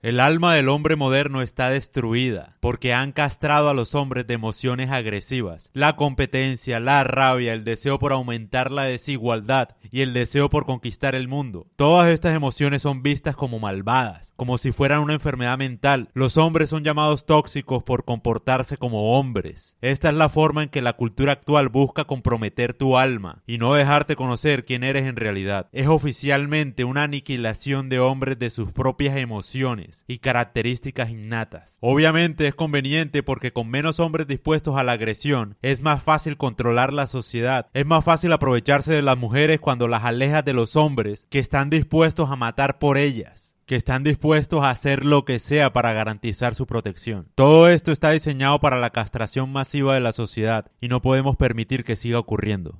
El alma del hombre moderno está destruida porque han castrado a los hombres de emociones agresivas, la competencia, la rabia, el deseo por aumentar la desigualdad y el deseo por conquistar el mundo. Todas estas emociones son vistas como malvadas, como si fueran una enfermedad mental. Los hombres son llamados tóxicos por comportarse como hombres. Esta es la forma en que la cultura actual busca comprometer tu alma y no dejarte conocer quién eres en realidad. Es oficialmente una aniquilación de hombres de sus propias emociones y características innatas. Obviamente es conveniente porque con menos hombres dispuestos a la agresión es más fácil controlar la sociedad, es más fácil aprovecharse de las mujeres cuando las alejas de los hombres que están dispuestos a matar por ellas que están dispuestos a hacer lo que sea para garantizar su protección. Todo esto está diseñado para la castración masiva de la sociedad y no podemos permitir que siga ocurriendo.